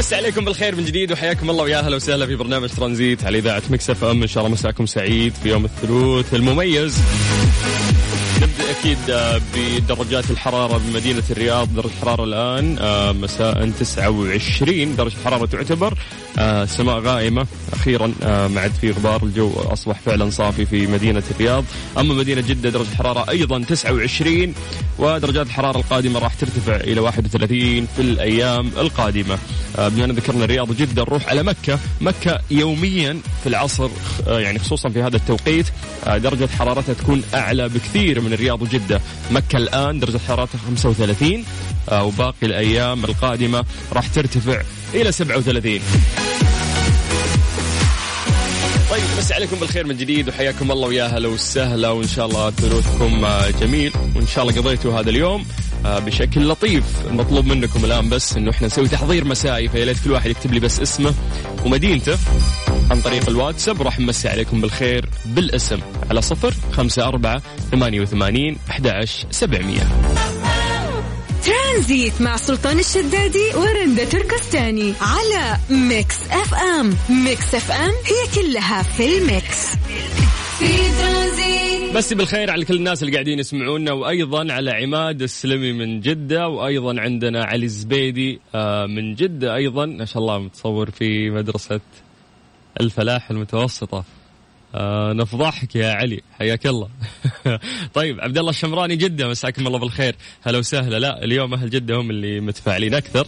مسي عليكم بالخير من جديد وحياكم الله ويا أهلا وسهلا في برنامج ترانزيت على إذاعة Mix FM. إن شاء الله مساكم سعيد في يوم الثلاث المميز. أكيد آه، بدرجات الحرارة بمدينة الرياض درجة الحرارة الآن آه، مساء 29 درجة الحرارة تعتبر آه، سماء غائمة. أخيرا ما عاد في غبار الجو أصبح فعلا صافي في مدينة الرياض. أما مدينة جدة درجة الحرارة أيضا 29 ودرجات الحرارة القادمة راح ترتفع إلى 31 في الأيام القادمة. بما أن ذكرنا الرياض وجدة نروح على مكة. مكة يوميا في العصر يعني خصوصا في هذا التوقيت درجة حرارتها تكون أعلى بكثير من الرياض وجده مكة الآن درجة حرارتها 35 آه، وباقي الأيام القادمة راح ترتفع إلى 37 طيب مسي عليكم بالخير من جديد وحياكم الله ويا هلا وسهلا وإن شاء الله ثلوثكم آه، جميل. وإن شاء الله قضيتوا هذا اليوم آه، بشكل لطيف. المطلوب منكم الآن بس إنه إحنا نسوي تحضير مسائي فيا ليت كل واحد يكتب لي بس اسمه ومدينته. عن طريق الواتساب وراح نمسي عليكم بالخير بالاسم على صفر خمسة أربعة ثمانية وثمانين أحد سبعمية. ترانزيت مع سلطان الشدادي ورندا تركستاني على Mix FM. Mix FM هي كلها في ال mix. في ترانزيت. مسي بالخير على كل الناس اللي قاعدين يسمعونا وأيضا على عماد السلمي من جدة وأيضا عندنا علي الزبيدي آه، من جدة أيضا. ما شاء الله متصور في مدرسة الفلاح المتوسطة. آه نفضحك يا علي حياك الله. طيب عبد الله الشمراني جدة مساكم الله بالخير. هلا وسهلا. لا اليوم أهل جدة هم اللي متفاعلين أكثر.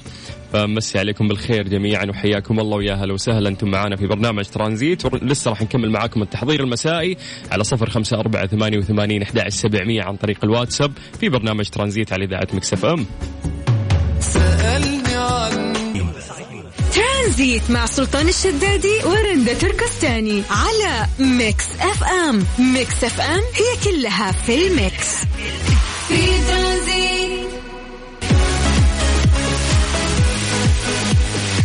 فمسي عليكم بالخير جميعا وحياكم الله ويا هلا وسهلا. أنتم معنا في برنامج ترانزيت. ولسه راح نكمل معاكم التحضير المسائي على صفر خمسة أربعة ثمانية وثمانين عن طريق الواتساب في برنامج ترانزيت على إذاعة Mix FM. ترانزيت مع سلطان الشدادي ورندا تركستاني على Mix FM. Mix FM هي كلها في ال mix. في ترانزيت.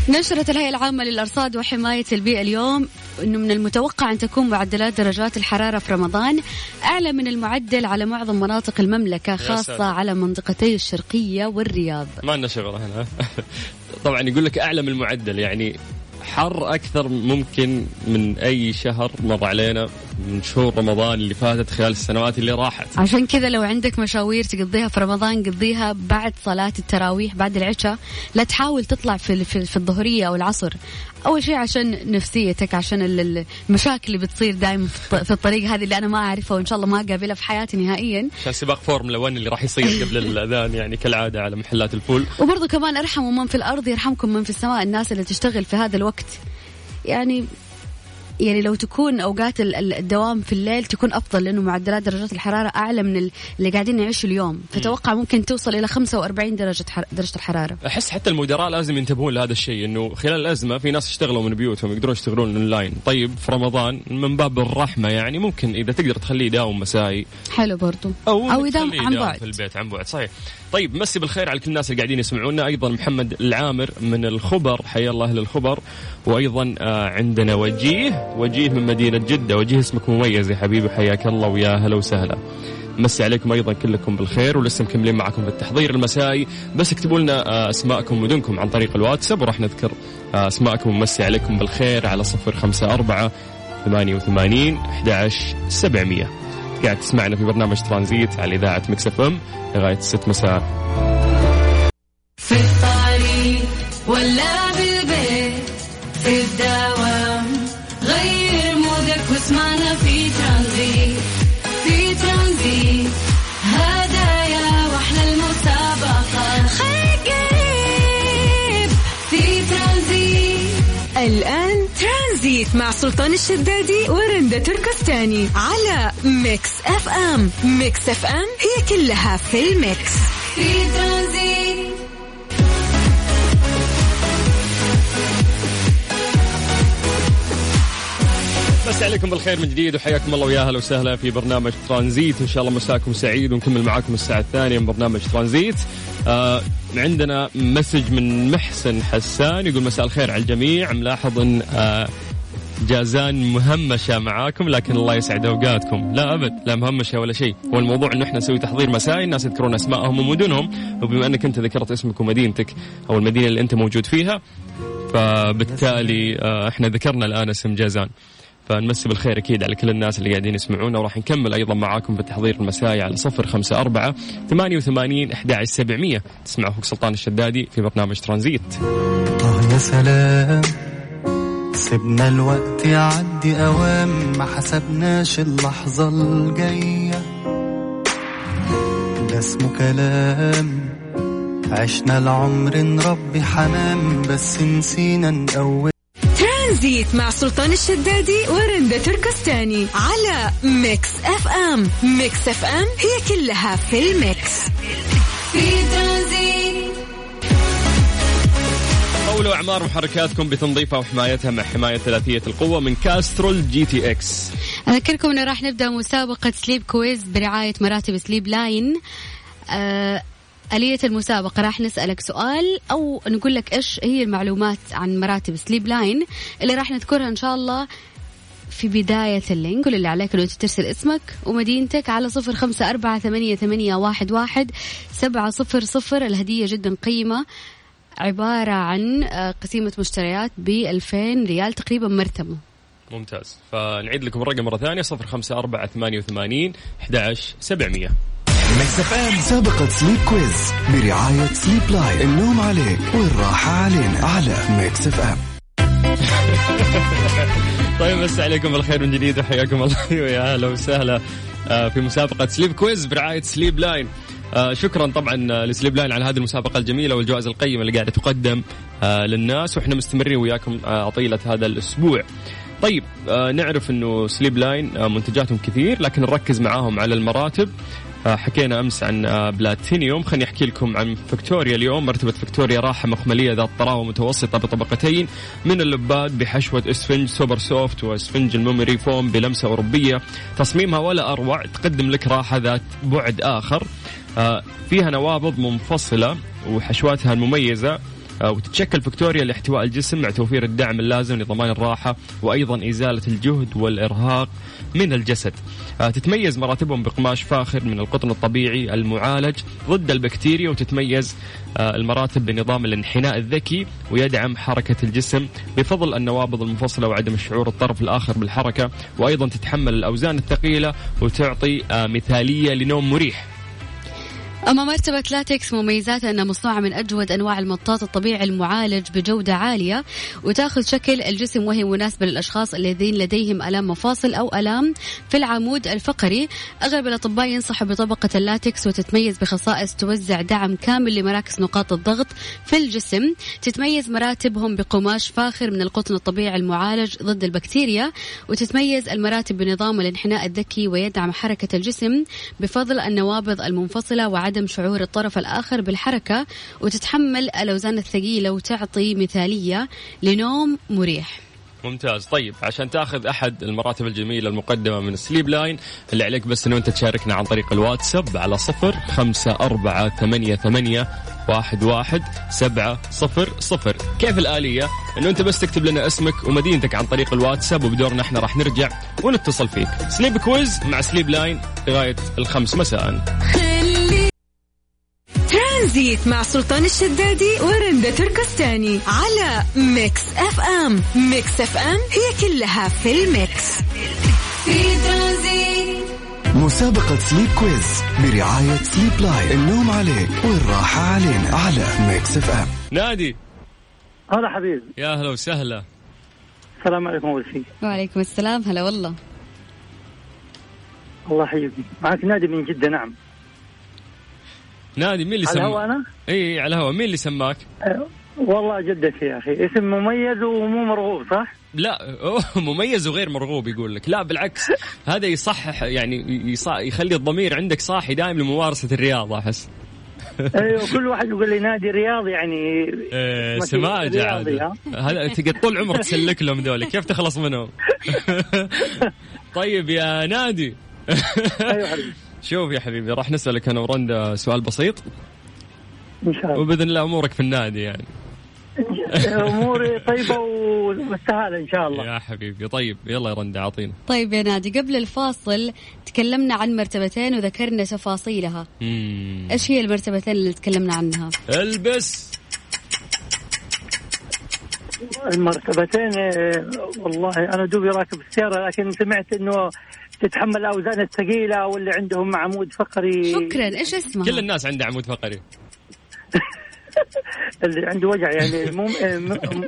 نشرت الهيئة العامة للأرصاد وحماية البيئة اليوم أنه من المتوقع أن تكون معدلات درجات الحرارة في رمضان أعلى من المعدل على معظم مناطق المملكة خاصة. على منطقتي الشرقية والرياض. ما لنا شغل هنا. طبعا يقول لك أعلى من المعدل يعني حر أكثر ممكن من أي شهر مر علينا. من شهور رمضان اللي فاتت خلال السنوات اللي راحت. عشان كذا لو عندك مشاوير تقضيها في رمضان قضيها بعد صلاة التراويح بعد العشاء. لا تحاول تطلع في في, في الظهرية أو العصر. أول شيء عشان نفسيتك عشان ال- ال- المشاكل اللي بتصير دائما في الط- في الطريق هذه اللي أنا ما أعرفها وإن شاء الله ما أقابلها في حياتي نهائيا. عشان سباق فورمولا 1 اللي راح يصير قبل الأذان يعني كالعادة على محلات الفول وبرضه كمان ارحموا من في الأرض يرحمكم من في السماء الناس اللي تشتغل في هذا الوقت. يعني يعني لو تكون أوقات ال- ال- الدوام في الليل تكون أفضل لأنه معدلات درجات الحرارة أعلى من ال- اللي قاعدين نعيشه اليوم. فتوقع ممكن توصل إلى 45 درجة حر... درجة الحرارة. أحس حتى المدراء لازم ينتبهون لهذا الشيء إنه خلال الأزمة في ناس يشتغلوا من بيوتهم يقدرون يشتغلون أونلاين. طيب في رمضان من باب الرحمة يعني ممكن إذا تقدر تخليه يداوم مسائي. حلو برضو. أو, إنك يداوم عن بعد. في البيت عن بعد صحيح. طيب مسي بالخير على كل الناس اللي قاعدين يسمعونا. أيضا محمد العامر من الخبر حيا الله أهل الخبر وأيضا آه عندنا وجيه. وجيه من مدينة جدة وجيه اسمك مميز يا حبيبي حياك الله ويا هلا وسهلا. مسي عليكم أيضا كلكم بالخير ولسه مكملين معكم في التحضير المسائي. بس اكتبوا لنا آه، أسماءكم ومدنكم عن طريق الواتساب وراح نذكر آه، أسماءكم ومسي عليكم بالخير على صفر خمسة أربعة ثمانية وثمانين أحد سبعمية. قاعد تسمعنا في برنامج ترانزيت على إذاعة مكسف أم لغاية ست مساء. في الطريق ولا بالبيت في الدوام ترانزيت مع سلطان الشدادي ورندا تركستاني على Mix FM. Mix FM هي كلها في ال mix. في ترانزيت بس عليكم بالخير من جديد وحياكم الله ويا أهلا وسهلا في برنامج ترانزيت. إن شاء الله مساكم سعيد ونكمل معاكم الساعة الثانية من برنامج ترانزيت. آه عندنا مسج من محسن حسان يقول مساء الخير على الجميع. ملاحظ إن آه جازان مهمشة معاكم لكن الله يسعد أوقاتكم. لا أبد لا مهمشة ولا شيء. هو الموضوع أنه إحنا نسوي تحضير مسائي الناس يذكرون أسمائهم ومدنهم. وبما أنك أنت ذكرت اسمك ومدينتك أو المدينة اللي أنت موجود فيها فبالتالي آه، إحنا ذكرنا الآن اسم جازان. فنمسي بالخير أكيد على كل الناس اللي قاعدين يسمعونا. وراح نكمل أيضا معاكم في التحضير المسائي على صفر خمسة أربعة ثمانية وثمانين أحد سبعمية. تسمع أخوك سلطان الشدادي في برنامج ترانزيت. طه يا سلام. سيبنا الوقت يعدي أوام ما حسبناش اللحظة الجاية. ده اسمه كلام. عشنا العمر نربي حمام بس نسينا نقوي ترانزيت مع سلطان الشدادي ورندا تركستاني على Mix FM. Mix FM هي كلها في ال mix. في ترانزيت طولوا أعمار محركاتكم بتنظيفها وحمايتها مع حماية ثلاثية القوة من Castrol GTX أذكركم أنه راح نبدأ مسابقة Sleep Quiz برعاية مراتب Sleep Line آه آلية المسابقة راح نسألك سؤال أو نقول لك إيش هي المعلومات عن مراتب Sleep Line اللي راح نذكرها إن شاء الله في بداية ال link. كل اللي عليك أنت ترسل اسمك ومدينتك على صفر خمسة أربعة ثمانية, ثمانية واحد, واحد سبعة صفر صفر. الهدية جدا قيمة. عبارة عن آه، قسيمة مشتريات ب 2000 ريال تقريبا مرتمة ممتاز. فنعيد لكم الرقم مرة ثانية صفر خمسة أربعة ثمانية وثمانين أحد سبعمية. Mix FM مسابقة Sleep Quiz برعاية Sleep Line. النوم عليك والراحة علينا على Mix FM. طيب مسي عليكم. بالخير من جديد وحياكم الله ويا أهلا وسهلا. آه، في مسابقة Sleep Quiz برعاية Sleep Line. آه، شكرا طبعا آه، ل Sleep Line على هذه المسابقة الجميلة والجوائز القيمة اللي قاعدة تقدم آه، للناس وإحنا مستمرين وياكم آه، طيلة هذا الأسبوع. طيب آه، نعرف إنه Sleep Line آه، منتجاتهم كثير لكن نركز معاهم على المراتب. آه، حكينا أمس عن آه، بلاتينيوم. خليني أحكي لكم عن فيكتوريا اليوم. مرتبة فيكتوريا راحة مخملية ذات طراوة متوسطة بطبقتين من اللباد بحشوة إسفنج super soft وإسفنج ال memory foam بلمسة أوروبية. تصميمها ولا أروع تقدم لك راحة ذات بعد آخر. فيها نوابض منفصلة وحشواتها المميزة. آه، وتتشكل فيكتوريا لاحتواء الجسم مع توفير الدعم اللازم لضمان الراحة وأيضا إزالة الجهد والإرهاق من الجسد. آه، تتميز مراتبهم بقماش فاخر من القطن الطبيعي المعالج ضد البكتيريا وتتميز آه، المراتب بنظام الانحناء الذكي ويدعم حركة الجسم بفضل النوابض المنفصلة وعدم الشعور الطرف الآخر بالحركة. وأيضا تتحمل الأوزان الثقيلة وتعطي آه، مثالية لنوم مريح. أما مرتبة لاتكس مميزاتها أنها مصنوعة من أجود أنواع المطاط الطبيعي المعالج بجودة عالية وتأخذ شكل الجسم وهي مناسبة للأشخاص الذين لديهم ألام مفاصل أو ألام في العمود الفقري. أغلب الأطباء ينصحوا بطبقة اللاتكس وتتميز بخصائص توزع دعم كامل لمراكز نقاط الضغط في الجسم. تتميز مراتبهم بقماش فاخر من القطن الطبيعي المعالج ضد البكتيريا وتتميز المراتب بنظام الانحناء الذكي ويدعم حركة الجسم بفضل النوابض المنفصلة وعدم شعور الطرف الآخر بالحركة وتتحمل الأوزان الثقيلة وتعطي مثالية لنوم مريح. ممتاز. طيب عشان تأخذ أحد المراتب الجميلة المقدمة من سليب لاين اللي عليك بس إنه أنت تشاركنا عن طريق الواتساب على صفر خمسة أربعة ثمانية, ثمانية واحد, واحد سبعة صفر صفر. كيف الآلية؟ إنه أنت بس تكتب لنا اسمك ومدينتك عن طريق الواتساب وبدورنا إحنا راح نرجع ونتصل فيك. Sleep Quiz مع Sleep Line لغاية الخمس مساء. ترانزيت مع سلطان الشدادي ورندا تركستاني على Mix FM Mix FM هي كلها في ال mix. في ترانزيت مسابقة Sleep Quiz برعاية Sleep Line النوم عليك والراحة علينا على Mix FM نادي. هلا حبيبي يا أهلا وسهلا. السلام عليكم أول شيء. وعليكم السلام هلا والله. الله يحييك. معك نادي من جدة نعم. نادي مين اللي على الهواء سماك؟ أنا؟ إي على الهواء مين اللي سماك؟ أه، والله جدتي يا أخي. اسم مميز ومو مرغوب صح؟ لا أوه مميز وغير مرغوب يقول لك. لا بالعكس. هذا يصحح يعني يص... يخلي الضمير عندك صاحي دائم لممارسة الرياضة أحس. أيوه كل واحد يقول لي نادي رياضي يعني إيه، ما في سماجة رياضي، عاد ها؟ هذا طول عمرك تسلك لهم ذولي كيف تخلص منهم؟ طيب يا نادي. أيوه حبيبي. شوف يا حبيبي راح نسألك أنا ورندا سؤال بسيط. إن شاء الله. وبإذن الله أمورك في النادي يعني. أموري طيبة ومستاهلة إن شاء الله. يا حبيبي طيب يلا يا رندا أعطينا. طيب يا نادي قبل الفاصل تكلمنا عن مرتبتين وذكرنا تفاصيلها. مم. إيش هي المرتبتين اللي تكلمنا عنها؟ البس. المرتبتين آه، والله أنا دوبي راكب السيارة لكن سمعت إنه تتحمل الاوزان الثقيلة واللي عندهم عمود فقري. شكرا. إيش اسمها كل الناس عندها عمود فقري. اللي عنده وجع يعني مو آه، م-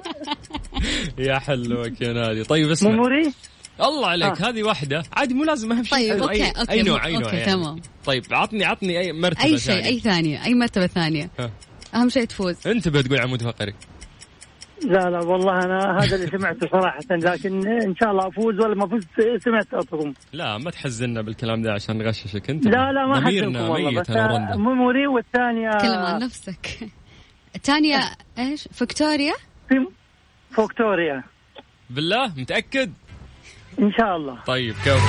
يا حلوك يا نادي. طيب اسمع. مري الله عليك هذه واحدة. عادي مو لازم أهم شيء طيب، حلو. okay، أي, okay، أي نوع أي نوع okay، يعني. تمام. طيب عطني عطني أي مرتبة أي شيء ثانية. أي ثانية أي مرتبة ثانية. أهم شيء تفوز. انتبه تقول عمود فقري. لا لا والله أنا هذا اللي سمعته صراحة لكن إن شاء الله أفوز ولا ما فزت سمعت أطقم. لا ما تحزننا بالكلام ده عشان نغششك أنت. لا لا ما ضميرنا ميت أنا memory والثانية تكلم عن نفسك. الثانية إيش؟ فيكتوريا؟ في فوكتوريا بالله؟ متأكد؟ إن شاء الله. طيب كيف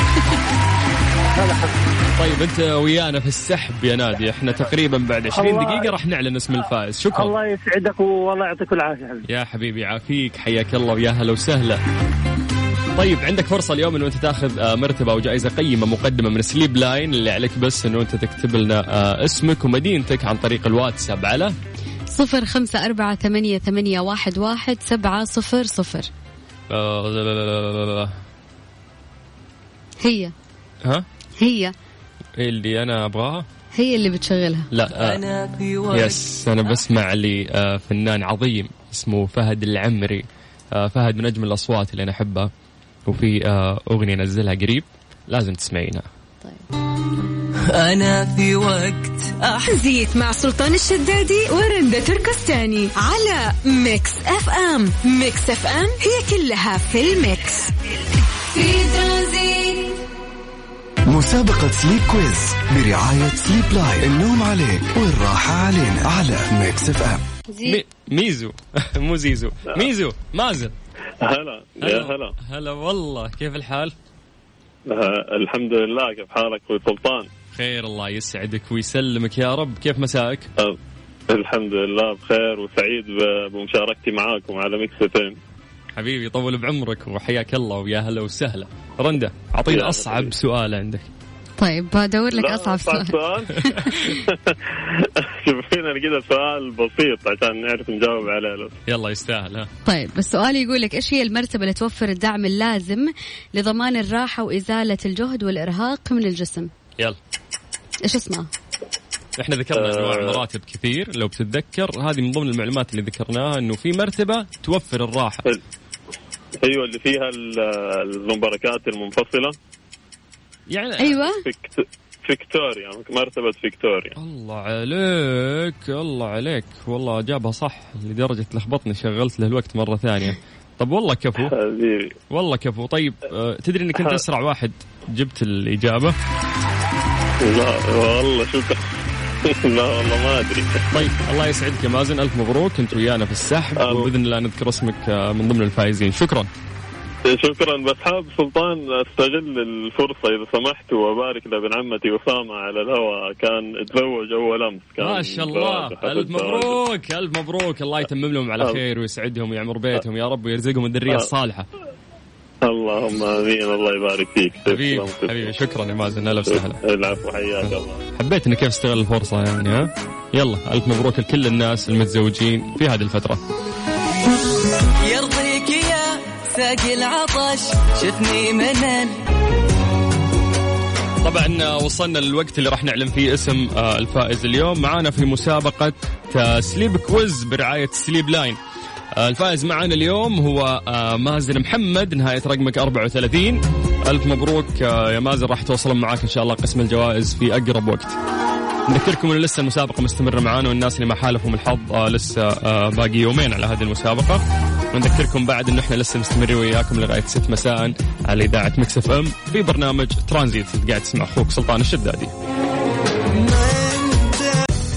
طيب انت ويانا في السحب يا نادي. إحنا تقريبا بعد 20 الله- دقيقة راح نعلن اسم الفائز. شكرا. الله يسعدك والله يعطيك العافية حبيبي. يا حبيبي يعافيك. حياك الله ويا هلا وسهلا. طيب عندك فرصة اليوم إنه أنت تاخذ آه، مرتبة أو جائزة قيمة مقدمة من سليب لاين اللي عليك بس إنه أنت تكتب لنا آه، اسمك ومدينتك عن طريق الواتساب. على؟ صفر خمسة أربعة ثمانية, ثمانية واحد, واحد سبعة صفر صفر. آه، هي. ها؟ هي. اللي أنا أبغاها؟ هي اللي بتشغلها. لا آه يس أنا بسمع لي آه فنان عظيم اسمه فهد العمري. آه فهد من أجمل الأصوات اللي أنا أحبها. وفي آه أغنية نزلها قريب لازم تسمعينها. أنا في وقت ترانزيت مع سلطان الشدادي ورندا تركستاني على Mix FM. Mix FM هي كلها في ال mix. في ترانزيت. مسابقة Sleep Quiz برعاية Sleep Line النوم عليك والراحة علينا على Mix FM مي ميزو. مو زيزو. ميزو. مازن. هلا. يا هلا. هلا. والله. كيف الحال؟ آه، الحمد لله. كيف حالك؟ أخوي سلطان؟ خير الله يسعدك ويسلمك يا رب. كيف مسائك؟ آه، الحمد لله بخير وسعيد بمشاركتي معاكم على ميكس حبيبي طول بعمرك وحياك الله ويا هلا وسهلا. رندا يا اعطينا أصعب. سؤال عندك. طيب بدور لك لا، أصعب سؤال. سؤال؟ شوف لنا كذا سؤال بسيط عشان نعرف نجاوب عليه. يلا يستاهل ها. طيب السؤال يقول لك إيش هي المرتبة اللي توفر الدعم اللازم لضمان الراحة وإزالة الجهد والإرهاق من الجسم؟ يلا. إيش اسمها؟ إحنا ذكرنا انواع آه. مراتب كثير لو بتتذكر هذه من ضمن المعلومات اللي ذكرناها انه في مرتبة توفر الراحة. أيوه اللي فيها ال- المباركات المنفصلة. يعني أيوه. فيكت... فيكتوريا مرتبة فيكتوريا. الله عليك الله عليك. والله جابها صح لدرجة لخبطني شغلت له الوقت مرة ثانية. طب والله كفو. حبيبي. والله كفو. طيب آه، تدري انك انت أسرع واحد جبت الإجابة؟ لا والله شكرا. لا والله ما أدري. طيب الله يسعدك يا مازن. ألف مبروك. أنت ويانا في السحب. وبإذن الله نذكر اسمك آه، من ضمن الفائزين. شكرا. شكرا. بس حاب سلطان أستغل الفرصة إذا سمحت وأبارك لابن عمتي أسامة على الهواء كان تزوج أول أمس. كان ما شاء الله. ألف. مبروك. ألف مبروك. الله يتمم لهم على. خير ويسعدهم ويعمر بيتهم. يا رب ويرزقهم الذرية الله. الصالحة. اللهم آمين. الله يبارك فيك. حبيبي. حبيبي شكرا يا مازن. أهلا وسهلا العفو حياك الله. حبيت اني كيف استغل الفرصة يعني ها؟ يلا ألف مبروك لكل الناس المتزوجين في هذه الفترة. يرضيك يا ساقي العطش شفني منن. طبعا وصلنا للوقت اللي راح نعلن فيه اسم آه، الفائز اليوم. معانا في مسابقة Sleep Quiz برعاية Sleep Line. الفائز معانا اليوم هو آه، مازن محمد نهاية رقمك 34 ألف مبروك آه، يا مازن راح توصلون معاك إن شاء الله قسم الجوائز في أقرب وقت. نذكركم إنه لسه المسابقة مستمرة معانا والناس اللي ما حالفهم الحظ آه لسه آه باقي يومين على هذه المسابقة. ونذكركم بعد إنه إحنا لسه مستمرين وياكم لغاية 6 مساء على إذاعة Mix FM في برنامج ترانزيت. قاعد تسمع أخوك سلطان الشدادي.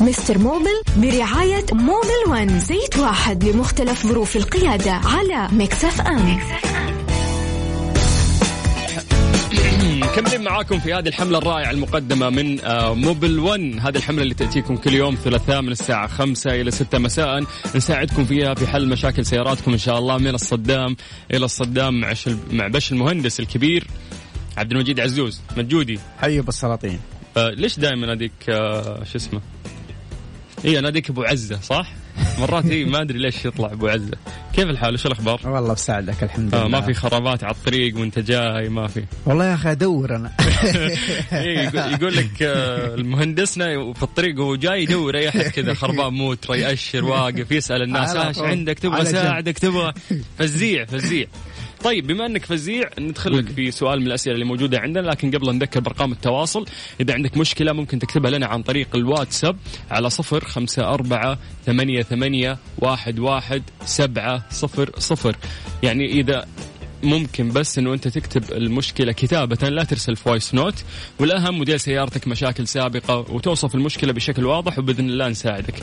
Mister Mobil برعاية Mobil One زيت واحد لمختلف ظروف القيادة على Mix FM. مكملين معاكم في هذه الحملة الرائعة المقدمة من آه، Mobil 1 هذه الحملة اللي تأتيكم كل يوم ثلاثاء من الساعة 5 إلى 6 مساء. نساعدكم فيها في حل مشاكل سياراتكم إن شاء الله من الصدام إلى الصدام مع. مع الباشمهندس الكبير عبد المجيد عزوز. مجودي. حي بالسلاطين. آه ليش دائما اديك آه شو اسمه؟ اي اناديك أبو عزة صح؟ مرات اي ما أدري ليش يطلع أبو عزة كيف الحال وش الأخبار؟ والله بساعدك الحمد لله آه ما في خرابات على الطريق وأنت جاي ما في والله يا أخي أدور أنا إيه يقول- لك آه، المهندسنا في الطريق وهو جاي يدور أي أحد كذا خربان موتر يأشر واقف يسأل الناس إيش طول. عندك تبغى. أساعدك تبغى فزيع فزيع طيب بما انك فزيع ندخل لك في سؤال من الأسئلة اللي موجودة عندنا لكن قبل نذكر بأرقام التواصل إذا عندك مشكلة ممكن تكتبها لنا عن طريق الواتساب على صفر خمسة أربعة ثمانية ثمانية واحد واحد سبعة صفر صفر يعني إذا ممكن بس إنه أنت تكتب المشكلة كتابة لا ترسل voice note والأهم موديل سيارتك مشاكل سابقة وتوصف المشكلة بشكل واضح وبإذن الله نساعدك.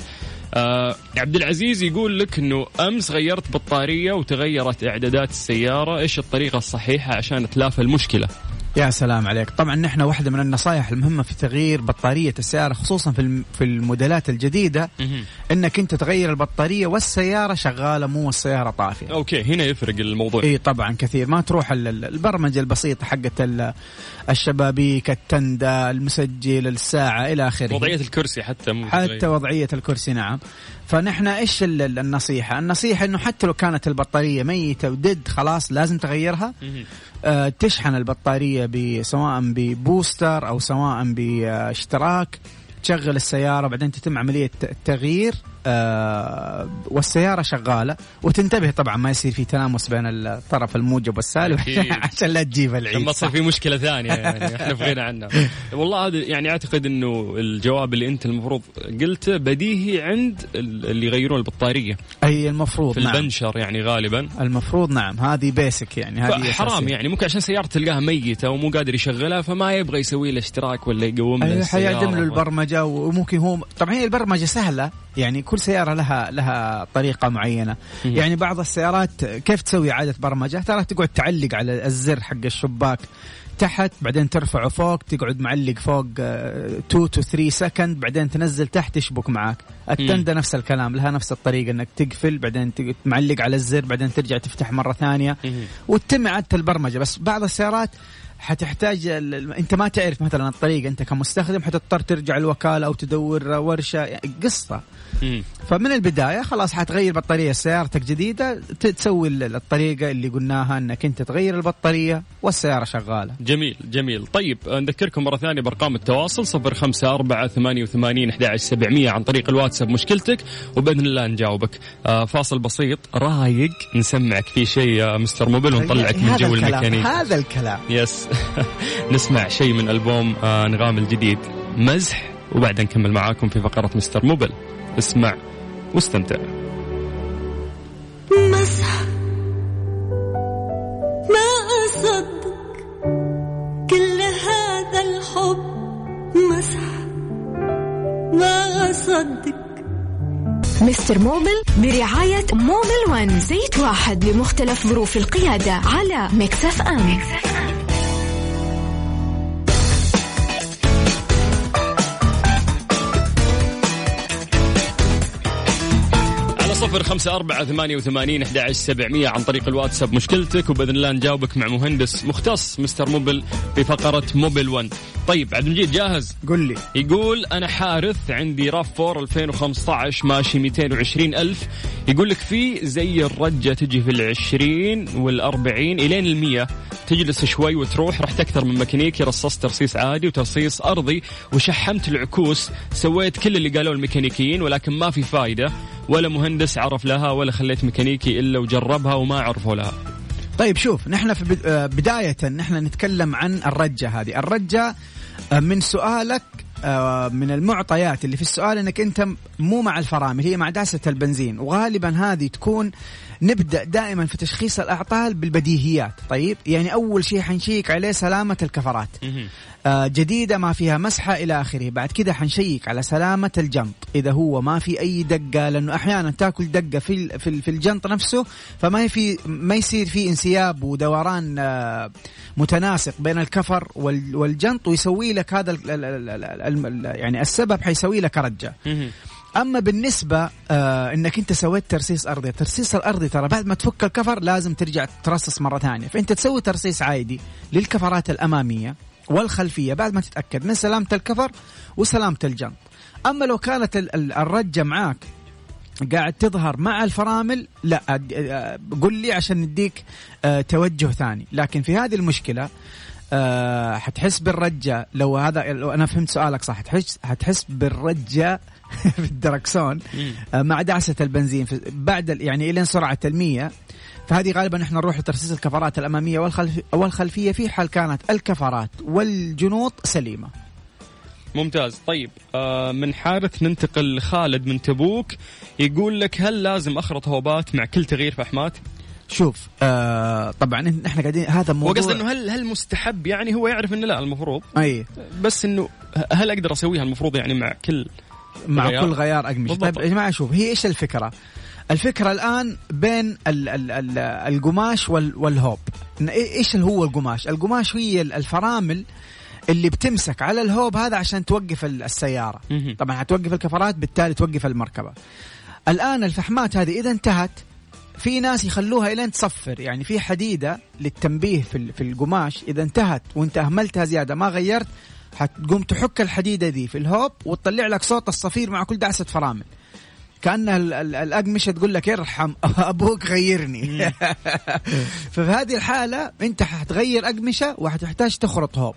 آه عبد العزيز يقول لك إنه أمس غيرت بطارية وتغيرت إعدادات السيارة، إيش الطريقة الصحيحة عشان نتلافى المشكلة؟ يا سلام عليك. طبعا نحن واحدة من النصائح المهمة في تغيير بطارية السيارة خصوصا في في الموديلات الجديدة إنك أنت تغير البطارية والسيارة شغالة مو السيارة طافية. أوكي هنا يفرق الموضوع. إي طبعا كثير. ما تروح ال- ال- البرمجة البسيطة حقت ال- الشبابيك التندة المسجل الساعة إلى آخره. وضعية الكرسي حتى مو حتى. وضعية الكرسي نعم. فنحن إيش ال- ال- النصيحة؟ النصيحة إنه حتى لو كانت البطارية ميتة ودد خلاص لازم تغيرها. آه تشحن البطارية ب- سواء ببوستر أو سواء باشتراك تشغل السيارة بعدين تتم عملية التغيير. آه والسيارة شغالة وتنتبه طبعا ما يصير في تلامس بين الطرف الموجب والسالب. عشان لا تجيب العيد. ما تصير في مشكلة ثانية يعني إحنا في غنى عنها والله هذا يعني أعتقد إنه الجواب اللي أنت المفروض قلته بديهي عند ال- اللي يغيرون البطارية. أي المفروض في نعم. البنشر يعني غالبا. المفروض نعم. هذه basic يعني هذه حرام أساسية. يعني. ممكن عشان سيارته تلقاها ميتة ومو قادر يشغلها فما يبغى يسوي له اشتراك ولا يقوم له أيوة السيارة. حيعدم له البرمجة وممكن هو طبعا هي البرمجة سهلة يعني كل سيارة لها لها طريقة معينة. مم. يعني بعض السيارات كيف تسوي اعاده برمجة؟ ترى تقعد تعلق على الزر حق الشباك تحت بعدين ترفعه فوق تقعد معلق فوق 2 to 3 second بعدين تنزل تحت تشبك معاك. التندة نفس الكلام لها نفس الطريقة إنك تقفل بعدين معلق على الزر بعدين ترجع تفتح مرة ثانية. وتتم اعاده البرمجة. بس بعض السيارات حتحتاج ال- ال- انت ما تعرف مثلا الطريقة انت كمستخدم حتضطر ترجع الوكالة أو تدور ورشة يعني قصة. مم. فمن البداية خلاص حتغير بطارية سيارتك جديدة تسوي ال- الطريقة اللي قلناها إنك أنت تغير البطارية والسيارة شغالة. جميل جميل. طيب نذكركم مرة ثانية بأرقام التواصل صفر خمسة أربعة ثمانية وثمانين أحد سبعمية. عن طريق الواتساب مشكلتك وبإذن الله نجاوبك. آه فاصل بسيط. رايق نسمعك فيه شيء يا Mister Mobil ونطلعك من هذا جو الكلام الميكانيك هذا الكلام. yes نسمع شيء من ألبوم آه أنغام الجديد مزح وبعدين نكمل معاكم في فقرة Mister Mobil. اسمع واستمتع. مزح ما أصدق كل هذا الحب. مزح ما أصدق. Mister Mobil برعاية Mobil One زيت واحد لمختلف ظروف القيادة على Mix FM. على صفر خمسة أربعة ثمانية وثمانين أحد سبعمية عن طريق الواتساب مشكلتك وبإذن الله نجاوبك مع مهندس مختص Mister Mobil في فقرة Mobil 1 طيب عبد المجيد جاهز؟ قل لي. يقول أنا حارث عندي RAV 4 2015 ماشي 220 ألف. يقول لك في زي الرجة تجي في العشرين والأربعين إلين المية. تجلس شوي وتروح رحت أكثر من ميكانيكي رصصت ترصيص عادي وترصيص أرضي وشحمت العكوس. سويت كل اللي قالوه الميكانيكيين ولكن ما في فايدة. ولا مهندس عرف لها ولا خليت ميكانيكي إلا وجربها وما عرفوا لها. طيب شوف نحن في آه، بداية نحن نتكلم عن الرجة هذه. الرجة آه، من سؤالك من المعطيات اللي في السؤال إنك أنت مو مع الفرامل هي مع داسة البنزين. وغالبا هذه تكون نبدأ دائما في تشخيص الأعطال بالبديهيات. طيب؟ يعني أول شيء حنشيك عليه سلامة الكفرات. آه، جديدة ما فيها مسحة إلى آخره. بعد كده حنشيك على سلامة الجنط. إذا هو ما في أي دقة لأنه أحيانا تأكل دقة في في في الجنط نفسه فما في ما يصير في انسياب ودوران آه، متناسق بين الكفر وال- والجنط ويسوي لك هذا يعني السبب حيسوي لك رجة. أما بالنسبة آه إنك أنت سويت ترسيس أرضي الترسيس الأرضي ترى بعد ما تفك الكفر لازم ترجع ترصص مرة ثانية. فأنت تسوي ترسيس عادي للكفرات الأمامية والخلفية بعد ما تتأكد من سلامة الكفر وسلامة الجنط أما لو كانت ال- ال- الرجة معاك قاعد تظهر مع الفرامل لا آه، قل لي عشان نديك آه، توجه ثاني. لكن في هذه المشكلة آه، حتحس بالرجة. لو هذا لو أنا فهمت سؤالك صح. حتحس حتحس بالرجة في الدركسون آه، مع دعسة البنزين. بعد يعني الين سرعة المية. فهذه غالبا إحنا نروح لترسيس الكفرات الأمامية والخلف والخلفية. في حال كانت الكفرات والجنوط سليمة. ممتاز. طيب آه من حارث ننتقل لخالد من تبوك. يقول لك هل لازم أخرط هوبات مع كل تغيير فحمات؟ شوف آه طبعا إحنا قاعدين هذا موضوع وقصد إنه هل هل مستحب؟ يعني هو يعرف إنه لا المفروض. أي. بس إنه هل أقدر أسويها المفروض يعني مع كل مع غيار؟ كل غيار اقمشه. طيب يا جماعة شوف هي إيش الفكرة؟ الفكرة الآن بين ال ال ال القماش وال والهوب. إيه- إيش اللي هو القماش؟ القماش هي ال- الفرامل اللي بتمسك على الهوب هذا عشان توقف ال- السيارة. طبعا حتوقف الكفرات بالتالي توقف المركبة. الآن الفحمات هذه إذا انتهت في ناس يخلوها الين تصفر. يعني في حديدة للتنبيه في في القماش. إذا انتهت وأنت أهملتها زيادة ما غيرت حتقوم تحك الحديدة دي في الهوب وتطلع لك صوت الصفير مع كل دعسة فرامل. ال- الأقمشة تقول لك ارحم أبوك غيرني. ففي هذه الحالة أنت حتغير أقمشة وحتحتاج تخرط هوب.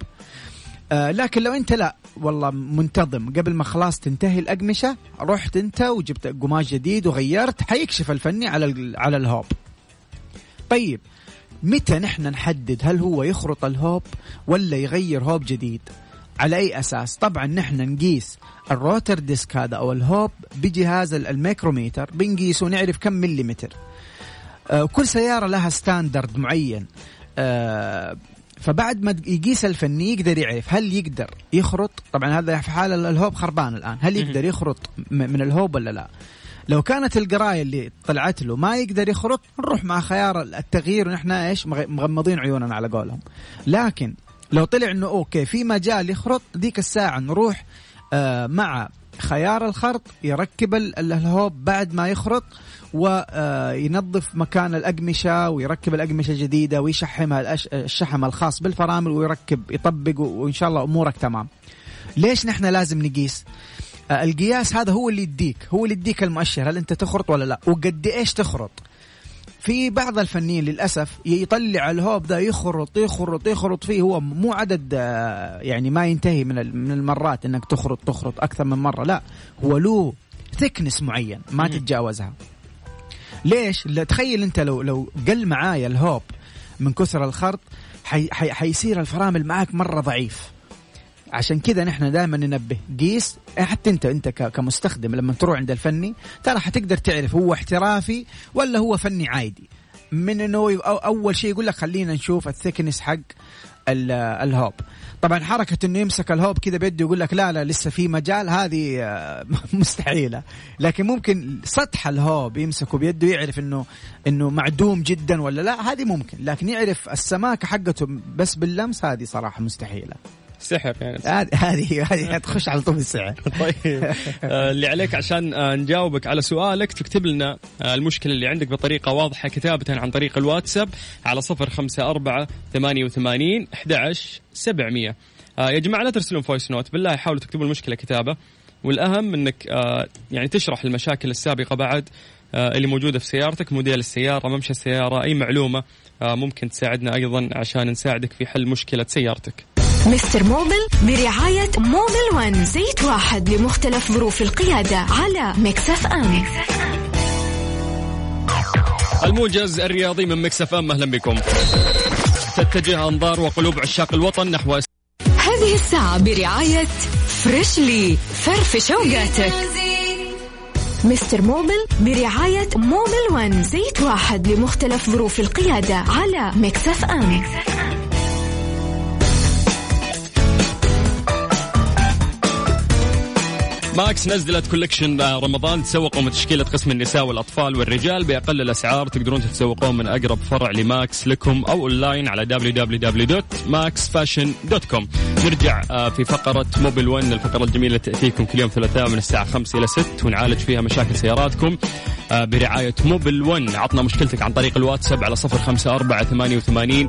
آه لكن لو انت لا والله منتظم. قبل ما خلاص تنتهي الأقمشة رحت انت وجبت قماش جديد وغيرت حيكشف الفني على على الهوب. طيب متى نحن نحدد هل هو يخرط الهوب ولا يغير هوب جديد؟ على أي أساس؟ طبعا نحن نقيس ال rotor disc هذا أو الهوب بجهاز ال- الميكروميتر بنقيسه ونعرف كم مليمتر. آه، كل سيارة لها standard معين. آه، فبعد ما يقيس الفني يقدر يعرف هل يقدر يخرط. طبعا هذا في حال ال- الهوب خربان الآن. هل يقدر يخرط من الهوب ولا لا؟ لو كانت القراية اللي طلعت له ما يقدر يخرط نروح مع خيار التغيير ونحن إيش؟ مغ- مغمضين عيوننا على قولهم. لكن لو طلع إنه أوكي في مجال يخرط ذيك الساعة نروح آه مع خيار الخرط يركب ال- ال- الهوب بعد ما يخرط وينظف مكان الأقمشة ويركب الأقمشة الجديدة ويشحمها الشحم الخاص بالفرامل ويركب يطبق وإن شاء الله أمورك تمام. ليش نحن لازم نقيس؟ آه، القياس هذا هو اللي يديك هو اللي يديك المؤشر هل أنت تخرط ولا لا؟ وقد إيش تخرط؟ في بعض الفنيين للأسف يطلع الهوب ذا يخرط يخرط يخرط فيه هو مو عدد آه، يعني ما ينتهي من من المرات إنك تخرط تخرط أكثر من مرة لا هو له ثكنس معين ما تتجاوزها. ليش؟ تخيل انت لو لو قل معايا الهوب من كثر الخرط حي حي حيصير الفرامل معاك مرة ضعيف. عشان كذا نحن دائما ننبه. قيس حتى انت انت كمستخدم لما تروح عند الفني ترى حتقدر تعرف هو احترافي ولا هو فني عادي. من إنه أول شيء يقول لك خلينا نشوف الثكنس حق الهوب. طبعا حركة إنه يمسك الهوب كذا بيده يقول لك لا لا لسه في مجال. هذه آه، مستحيلة. لكن ممكن سطح الهوب يمسكه بيده يعرف إنه إنه معدوم جدا ولا لا. هذه ممكن. لكن يعرف السماكة حقته بس باللمس هذه صراحة مستحيلة. سحر يعني. هذه هذه تخش على طول السعر طيب. آه، اللي عليك عشان آه، نجاوبك على سؤالك تكتب لنا آه، المشكلة اللي عندك بطريقة واضحة كتابة عن طريق الواتساب على صفر خمسة أربعة ثمانية وثمانين أحد عشر سبعمية. يا جماعة لا ترسلون voice note بالله حاولوا تكتبوا المشكلة كتابة. والأهم أنك آه، يعني تشرح المشاكل السابقة بعد اللي موجودة في سيارتك موديل السيارة ممشى السيارة أي معلومة آه، ممكن تساعدنا أيضا عشان نساعدك في حل مشكلة سيارتك. Mister Mobil برعاية Mobil One زيت واحد لمختلف ظروف القيادة على Mix FM. الموجز الرياضي من Mix FM أهلا بكم. تتجه أنظار وقلوب عشاق الوطن نحو هذه الساعة برعاية Freshly. فرفش أوقاتك. Mister Mobil برعاية Mobil One زيت واحد لمختلف ظروف القيادة على Mix FM. Max نزلت collection رمضان تسوقوا من تشكيلة قسم النساء والأطفال والرجال. بأقل الأسعار تقدرون تتسوقون من أقرب فرع ل Max لكم أو أونلاين على www.maxfashion.com نرجع آه، في فقرة موبل 1 الفقرة الجميلة تأتيكم كل يوم ثلاثاء من الساعة 5 إلى 6 ونعالج فيها مشاكل سياراتكم. برعاية موبل 1 عطنا مشكلتك عن طريق الواتساب على 054 88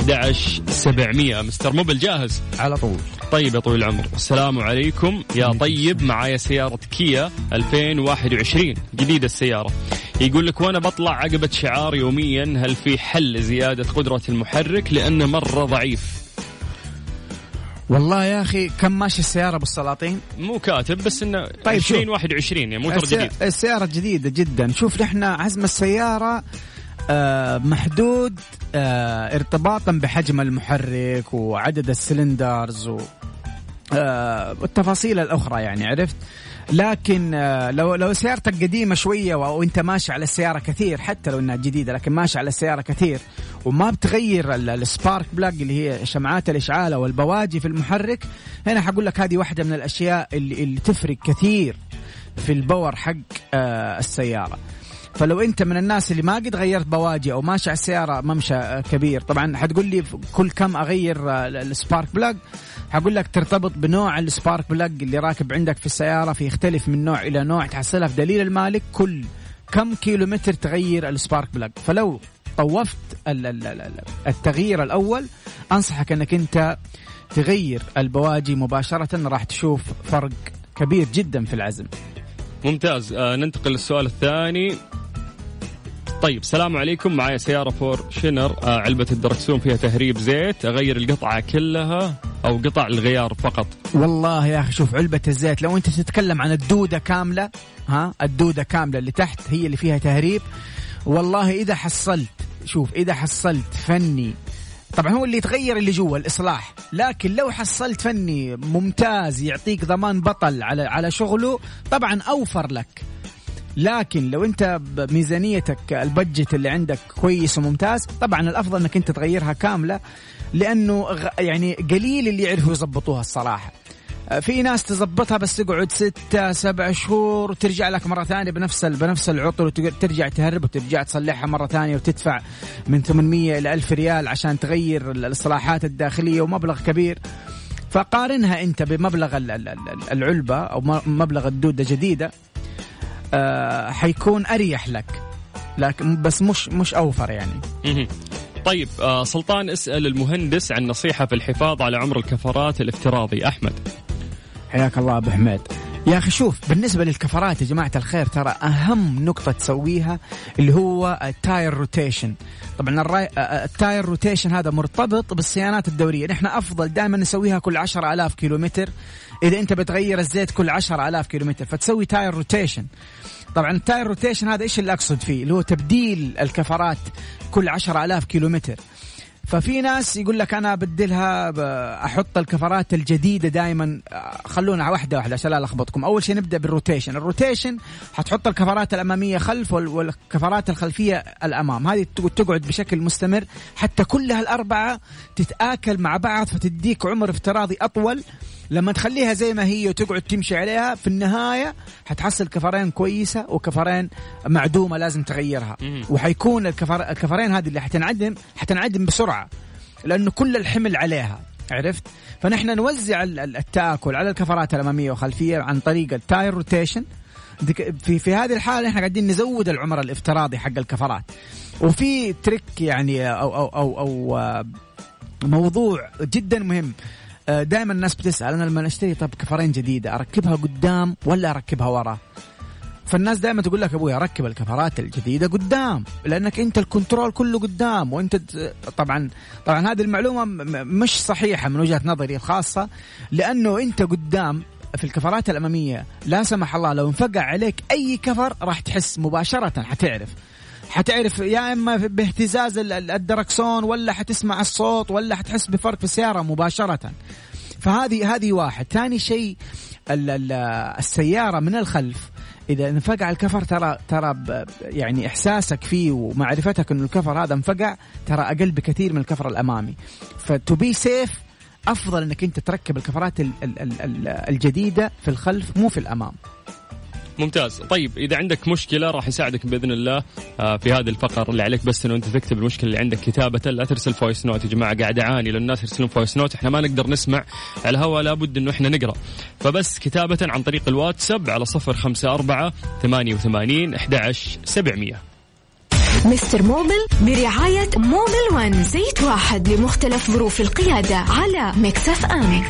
11700 مستر موبل جاهز؟ على طول. طيب يا طويل العمر. السلام عليكم. يا طيب معايا سيارة كيا 2021 جديدة السيارة. يقول لك وأنا بطلع عقبة شعار يوميا هل في حل لزيادة قدرة المحرك؟ لأنه مرة ضعيف. والله يا أخي كم ماشي السيارة بالسلاطين مو كاتب بس إنه طيب شوف. 2021 يعني موتور السي- جديد. السيارة جديدة جدا. شوف نحن عزم السيارة آه، محدود آه، ارتباطا بحجم المحرك وعدد ال cylinders و آه، والتفاصيل الأخرى يعني عرفت؟ لكن آه، لو لو سيارتك قديمة شوية أو انت ماشي على السيارة كثير حتى لو إنها جديدة لكن ماشي على السيارة كثير وما بتغير ال- ال spark plug اللي هي شمعات الإشعال أو البواجي في المحرك. هنا حقول لك هذه واحدة من الأشياء اللي, اللي تفرق كثير في ال power حق آه، السيارة. فلو أنت من الناس اللي ما قد غيرت بواجي أو ماشي على السيارة ممشى آه، كبير. طبعا حتقول لي كل كم أغير آه، ال spark plug حقول لك ترتبط بنوع ال spark plug اللي راكب عندك في السيارة فيختلف من نوع إلى نوع تحصلها في دليل المالك. كل كم كيلومتر تغير ال spark plug فلو طوفت ال- ال- ال- ال- التغيير الأول أنصحك أنك أنت تغير البواجي مباشرة راح تشوف فرق كبير جدا في العزم. ممتاز. آه ننتقل للسؤال الثاني. طيب السلام عليكم. معايا سيارة Fortuner آه علبة الدركسون فيها تهريب زيت. أغير القطعة كلها أو قطع الغيار فقط؟ والله يا أخي شوف علبة الزيت لو أنت تتكلم عن الدودة كاملة ها الدودة كاملة اللي تحت هي اللي فيها تهريب والله إذا حصلت شوف إذا حصلت فني طبعا هو اللي يتغير اللي جوا الإصلاح لكن لو حصلت فني ممتاز يعطيك ضمان بطل على على شغله طبعا أوفر لك. لكن لو أنت بميزانيتك البجت اللي عندك كويس وممتاز طبعا الأفضل إنك أنت تغيرها كاملة لأنه يعني قليل اللي يعرفوا يظبطوها الصراحة. في ناس تظبطها بس تقعد ستة سبع شهور وترجع لك مرة ثانية بنفس بنفس العطر وترجع تهرب وترجع تصلحها مرة ثانية وتدفع من 800 إلى 1000 ريال عشان تغير ال- الإصلاحات الداخلية ومبلغ كبير. فقارنها أنت بمبلغ ال- ال- ال- العلبة أو مبلغ الدودة جديدة آه، حيكون أريح لك لكن بس مش مش أوفر يعني. طيب آه سلطان اسأل المهندس عن نصيحة في الحفاظ على عمر الكفرات الافتراضي. أحمد. حياك الله أبو حميد. يا أخي شوف بالنسبة للكفرات يا جماعة الخير ترى أهم نقطة تسويها اللي هو ال tire rotation. طبعا. ال tire rotation هذا مرتبط بالصيانات الدورية. نحن أفضل دائما نسويها كل 10000 كيلومتر. إذا أنت بتغير الزيت كل 10000 كيلومتر فتسوي tire rotation. طبعا ال tire rotation هذا إيش اللي أقصد فيه؟ اللي هو تبديل الكفرات كل 10000 كيلومتر. ففي ناس يقول لك أنا أبدلها أحط الكفرات الجديدة دائما خلونا واحدة واحدة عشان لا ألخبطكم. أول شيء نبدأ بال rotation. ال rotation حتحط الكفرات الأمامية خلف وال- والكفرات الخلفية الأمام. هذه تق- تقعد بشكل مستمر حتى كلها الاربعه تتآكل مع بعض فتديك عمر افتراضي أطول. لما تخليها زي ما هي وتقعد تمشي عليها في النهاية حتحصل كفرين كويسة وكفرين معدومة لازم تغيرها. وحيكون الكفر الكفرين هذه اللي حتنعدم حتنعدم بسرعة. لأنه كل الحمل عليها عرفت؟ فنحن نوزع ال- ال- التآكل على الكفرات الأمامية والخلفيه عن طريق ال tire rotation. في في هذه الحالة إحنا قاعدين نزود العمر الافتراضي حق الكفرات. وفي trick يعني أو أو أو, أو آه، موضوع جدا مهم. دائما الناس بتسأل أنا لما أشتري طب كفرين جديدة أركبها قدام ولا أركبها ورا؟ فالناس دائما تقول لك أبوي ركب الكفرات الجديدة قدام لأنك أنت ال control كله قدام وأنت طبعا طبعا هذه المعلومة مش صحيحة من وجهة نظري الخاصة لأنه أنت قدام في الكفرات الأمامية لا سمح الله لو انفقع عليك أي كفر راح تحس مباشرة حتعرف. حتعرف يا إما باهتزاز ال- ال- الدركسون ولا حتسمع الصوت ولا حتحس بفرق في السيارة مباشرة. فهذه هذه واحد. ثاني شيء ال- ال- السيارة من الخلف إذا انفقع الكفر ترى ترى يعني إحساسك فيه ومعرفتك إنه الكفر هذا انفقع ترى أقل بكثير من الكفر الأمامي. ف to be safe أفضل إنك أنت تركب الكفرات ال- ال- ال- ال- الجديدة في الخلف مو في الأمام. ممتاز. طيب إذا عندك مشكلة راح يساعدك بإذن الله آه، في هذه الفقرة اللي عليك بس إنه أنت تكتب المشكلة اللي عندك كتابة. لا ترسل voice note يا جماعة قاعد أعاني لأن الناس يرسلون voice note إحنا ما نقدر نسمع على الهواء لابد إنه إحنا نقرأ. فبس كتابة عن طريق الواتساب على صفر خمسة أربعة ثمانية وثمانين أحد سبعمية. Mister Mobil برعاية Mobil One زيت واحد لمختلف ظروف القيادة على Mix FM.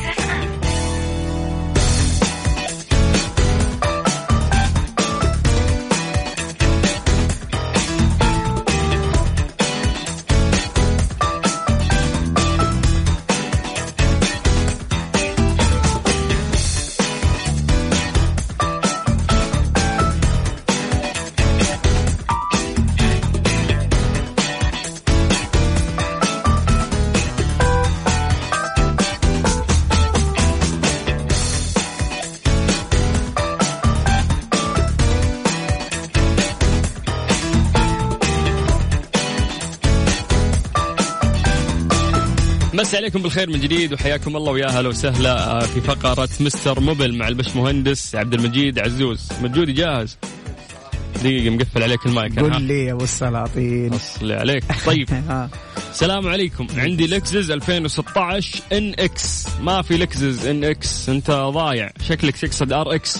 مسي عليكم بالخير من جديد وحياكم الله ويا هلا وسهلا آه، في فقرة Mister Mobil مع البش مهندس عبد المجيد عزوز. مجودي جاهز؟ دقيقة مقفل عليك المايك. قل لي يا أبو السلاطين. أصلي عليك. طيب. السلام عليكم. عندي Lexus 2016 NX. ما في Lexus NX أنت ضايع. شكلك تقصد RX.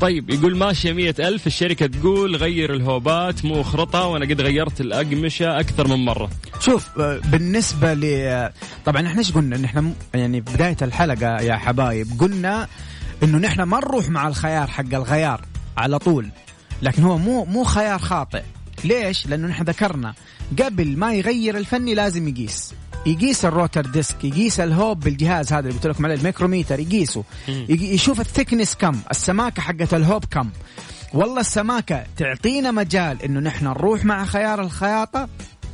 طيب يقول ماشية مية ألف الشركة تقول غير الهوبات مو اخرطها وأنا قد غيرت الأقمشة أكثر من مرة شوف بالنسبة ل طبعا إحنا إيش قلنا؟ م- يعني بداية الحلقة يا حبايب قلنا إنه نحن ما نروح مع الخيار حق الغيار على طول لكن هو مو مو خيار خاطئ ليش؟ لأنه نحن ذكرنا قبل ما يغير الفني لازم يقيس يقيس ال rotor disc يقيس الهوب بالجهاز هذا اللي قلت لكم عليه الميكروميتر يقيسه. يشوف ال thickness كم السماكة حقت الهوب كم. والله السماكة تعطينا مجال إنه نحن نروح مع خيار الخياطة.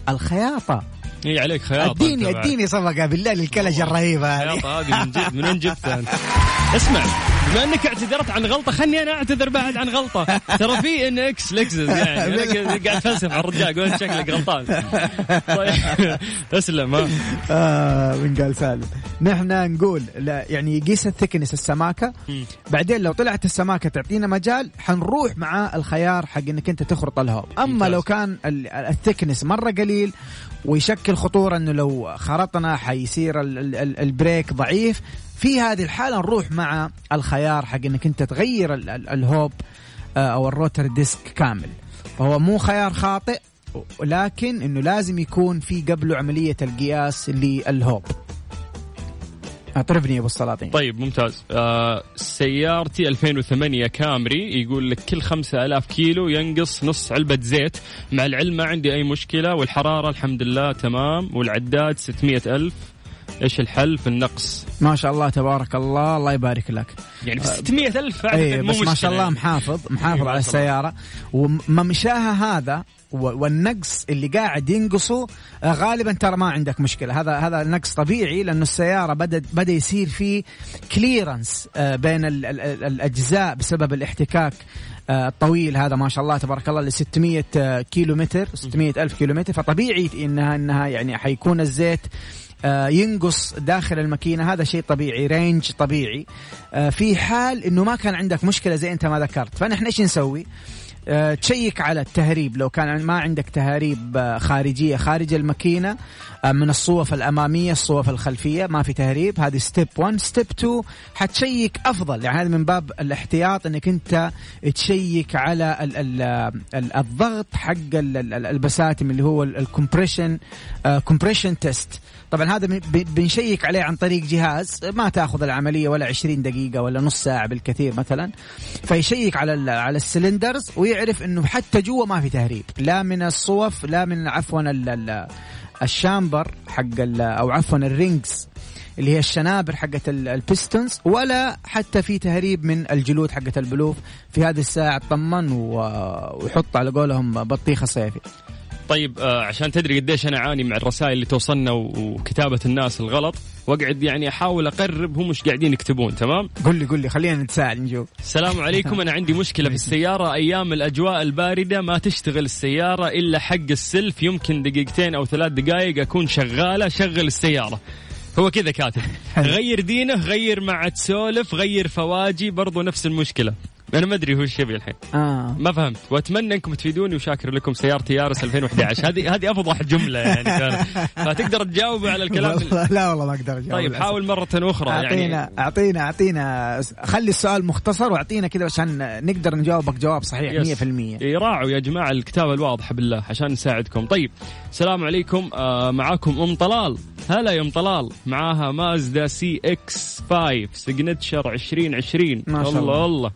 الخياطة. هي عليك خياطة اديني. اديني صفقه بالله للكلجة الرهيبة هذه. الخياطة هذه من جد من وين جبتها؟ اسمع. بما انك اعتذرت عن غلطة خلني أنا أعتذر بعد عن غلطة. ترى في NX Lexus يعني قاعد فلسف على الرجال قلت شكلك غلطان. طيب اسلم ها. آه من قال سالم. نحن نقول لا يعني يقيس ال thickness السماكة. بعدين لو طلعت السماكة تعطينا مجال حنروح مع الخيار حق إنك أنت تخرط الهوب أما. لو كان ال- ال thickness مرة قليل ويشكل خطورة إنه لو خرطنا حيصير ال- ال- ال- البريك ضعيف في هذه الحالة نروح مع الخيار حق إنك أنت تغير ال- ال- الهوب آه، أو ال rotor disc كامل. فهو مو خيار خاطئ ولكن إنه لازم يكون في قبله عملية القياس للهوب. اعترفني يا أبو السلاطين. طيب ممتاز. آه سيارتي 2008 كامري يقول لك كل 5000 كيلو ينقص نص علبة زيت. مع العلم ما عندي أي مشكلة والحرارة الحمد لله تمام والعداد 600 ألف. إيش الحل في النقص؟ ما شاء الله تبارك الله الله يبارك لك. يعني ب 600 ألف اي بس ما شاء الله. محافظ إيه، محافظ على. السيارة. وممشاها هذا والنقص اللي قاعد ينقصه آه، غالبا ترى ما عندك مشكلة. هذا هذا نقص طبيعي لأنه السيارة بدا بدأ يصير في كليرنس بين ال ال الأجزاء بسبب الاحتكاك آه، الطويل. هذا ما شاء الله تبارك الله ل 600 آه، كيلو متر 600 ألف كيلو متر فطبيعي إنها إنها يعني حيكون الزيت آه، ينقص داخل الماكينة. هذا شيء طبيعي range طبيعي. آه، في حال إنه ما كان عندك مشكلة زي أنت ما ذكرت. فنحن إيش نسوي؟ آه، check على التهريب. لو كان ما عندك تهاريب آه، خارجية خارج الماكينة آه، من الصوف الأمامية الصوف الخلفية ما في تهريب. هذه step 1 step 2 ح تشيك أفضل. يعني هذا من باب الاحتياط إنك أنت تشيك على ال ال ال الضغط حق ال- ال- البساتم اللي هو ال compression compression test طبعا هذا بن- بنشيك عليه عن طريق جهاز ما تأخذ العملية ولا 20 دقيقة ولا نص ساعة بالكثير مثلا. فيشيك على على ال cylinders ويعرف إنه حتى جوا ما في تهريب. لا من الصوف لا من عفوا ال- ال- ال chamber حق أو عفوا ال rings اللي هي الشنابر حقت ال- ال pistons ولا حتى في تهريب من الجلود حقت البلوف في هذه الساعة. اطمن وحط على قولهم بطيخة صيفي. طيب آه عشان تدري قديش أنا أعاني مع الرسائل اللي توصلنا وكتابة الناس الغلط وأقعد يعني أحاول أقرب هم مش قاعدين يكتبون تمام؟ قل لي قل لي خلينا نتساءل نشوف السلام عليكم. أنا عندي مشكلة في السيارة. أيام الأجواء الباردة ما تشتغل السيارة إلا حق السلف. يمكن دقيقتين أو ثلاث دقائق أكون شغالة شغل السيارة. هو كذا كاتب. غير دينه غير مع تسولف غير فواجي برضو نفس المشكلة. أنا ما أدري هو إيش يبي الحين آه. ما فهمت. وأتمنى أنكم تفيدوني وشاكر لكم سيارتي يارس 2011 هذه هذه افضح جملة يعني كان. فتقدر تجاوب على الكلام والله لا والله ما أقدر أجاوب طيب. حاول مرة أخرى اعطينا يعني أعطينا اعطينا خلي السؤال مختصر وأعطينا كذا عشان نقدر نجاوبك جواب صحيح 100% يراعوا يا جماعة الكتابة الواضحة بالله عشان نساعدكم. طيب السلام عليكم. آه معاكم أم طلال. هلا يا أم طلال. معاها مازدا سي إكس 5 سيجنتشر 2020 ما شاء الله. الله.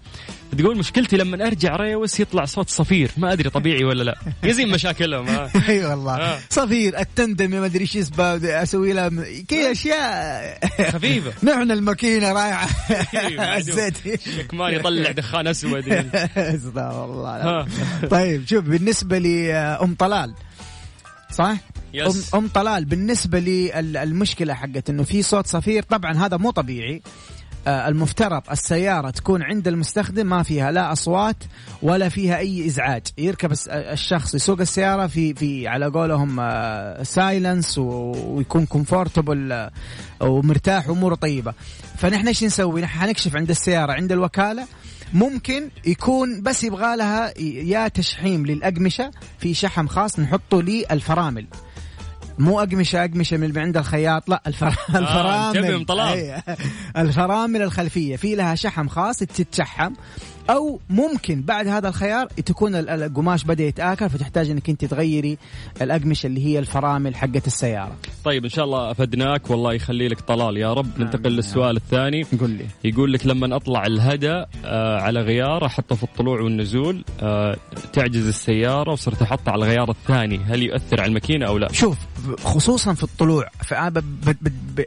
تقول مشكلتي لما أرجع ريوس يطلع صوت صفير. ما أدري طبيعي ولا لا. يزين مشاكلهم. أي والله. آه. صفير التندم ما أدري إيش اسمه أسوي لها م- كذا أشياء. خفيفه نحن الماكينة رايحة. الزيت. كمان يطلع دخان أسود. استغفر الله ها. طيب شوف بالنسبة لام طلال. صح؟ yes. أم طلال بالنسبة للمشكله حقت إنه في صوت صفير طبعا هذا مو طبيعي. آه، المفترض السيارة تكون عند المستخدم ما فيها لا أصوات ولا فيها أي إزعاج. يركب الشخص يسوق السيارة في في على قولهم silence ويكون comfortable ومرتاح وأموره طيبة. فنحن إيش نسوي؟ نحن حنكشف عند السيارة عند الوكالة. ممكن يكون بس يبغى لها يا تشحيم للأقمشة في شحم خاص نحطه للفرامل. مو أقمشة أقمشة من عند الخياط لا الفر... الفرامل طلال. أي. الفرامل الخلفية في لها شحم خاص تتشحم أو ممكن بعد هذا الخيار تكون ال- القماش بدأ يتآكل فتحتاج إنك أنت تغيري الأقمشة اللي هي الفرامل حقت السيارة. طيب إن شاء الله أفدناك والله يخلي لك طلال يا رب. ننتقل للسؤال الثاني. قول لي. يقول لك لما أطلع الهدى آه على غيار أحطه في الطلوع والنزول آه تعجز السيارة وصرت احطه على الغيار الثاني. هل يؤثر على الماكينة أو لا؟ شوف خصوصا في الطلوع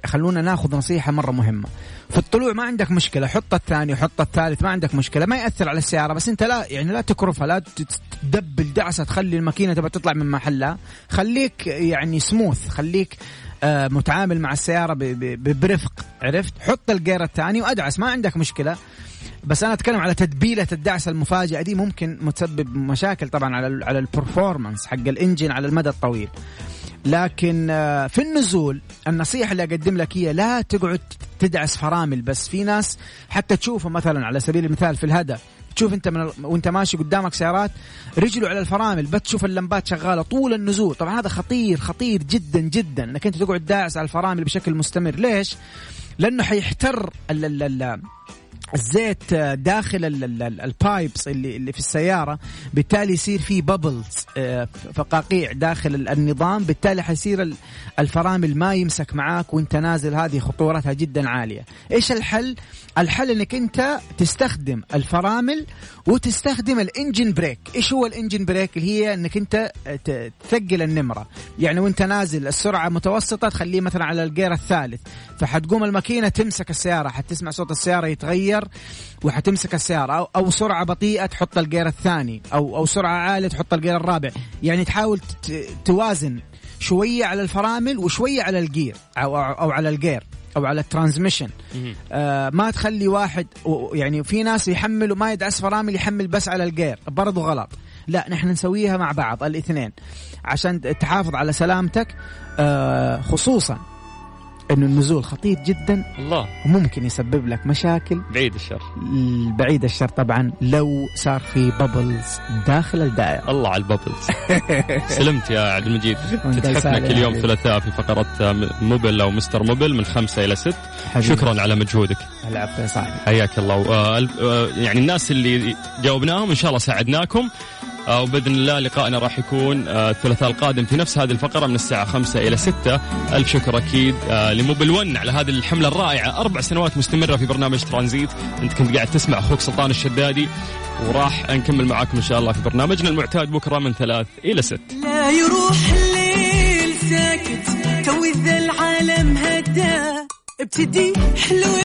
خلونا ناخذ نصيحة مرة مهمة. في الطلوع ما عندك مشكلة حط الثاني حط الثالث ما عندك مشكلة ما يأثر على السيارة بس أنت لا يعني لا تكرفها لا تدبل دعسة تخلي الماكينة تبى تطلع من محلها خليك يعني سموث خليك آه متعامل مع السيارة برفق عرفت؟ حط الجير الثاني وادعس ما عندك مشكلة بس أنا أتكلم على تتبيله الدعسة المفاجئة دي ممكن متسبب مشاكل طبعا على على ال performance حق ال engine على المدى الطويل. لكن آه، في النزول النصيحة اللي أقدم لك هي لا تقعد تدعس فرامل بس في ناس حتى تشوفه مثلا على سبيل المثال في الهدا تشوف أنت من ال... وأنت ماشي قدامك سيارات رجله على الفرامل بتشوف اللمبات شغالة طول النزول. طبعا هذا خطير خطير جدا جدا إنك أنت تقعد داعس على الفرامل بشكل مستمر. ليش؟ لأنه حيحتر ال... ال... ال... الزيت داخل ال- ال- ال- ال pipes اللي اللي في السيارة بالتالي يصير في bubbles فقاقيع داخل ال- النظام بالتالي حيصير ال- الفرامل ما يمسك معاك وانت نازل. هذه خطورتها جدا عالية. إيش الحل؟ الحل إنك أنت تستخدم الفرامل وتستخدم ال engine brake. إيش هو ال engine brake؟ اللي هي إنك أنت ت- تثقل النمرة. يعني وأنت نازل السرعة متوسطة تخليه مثلا على الجير الثالث. فحتقوم الماكينة تمسك السيارة. حتسمع صوت السيارة يتغير وحتمسك السيارة. أو, أو سرعة بطيئة تحط الجير الثاني. أو أو سرعة عالية تحط الجير الرابع. يعني تحاول توازن شوية على الفرامل وشوية على الجير. أو أو, على الجير. أو على ال transmission آه ما تخلي واحد يعني في ناس يحملوا ما يدعس فرامل يحمل بس على الجير برضو غلط. لا نحن نسويها مع بعض الاثنين. عشان تحافظ على سلامتك آه خصوصا إنه النزول خطير جدا الله. وممكن يسبب لك مشاكل. بعيد الشر. بعيد الشر طبعا لو صار في بابلز داخل الدائرة. الله على البابلز سلمت يا عبد المجيد. تتحفنا كل يوم. ثلاثاء في فقرة موبل أو مستر موبل من خمسة إلى ست. حبيبي. شكرا على مجهودك. العفو يا صاحبي. حياك الله. آه، يعني الناس اللي جاوبناهم إن شاء الله ساعدناكم. وبإذن الله لقائنا راح يكون آه، الثلاثاء القادم في نفس هذه الفقرة من الساعة خمسة إلى ستة. ألف شكر أكيد آه، لموبل ون على هذه الحملة الرائعة. أربع سنوات مستمرة في برنامج ترانزيت. أنت كنت قاعد تسمع أخوك سلطان الشدادي وراح نكمل معاكم إن شاء الله في برنامجنا المعتاد بكرة من ثلاث إلى ست. لا يروح الليل ساكت ذا العالم هدا. ابتدي حلو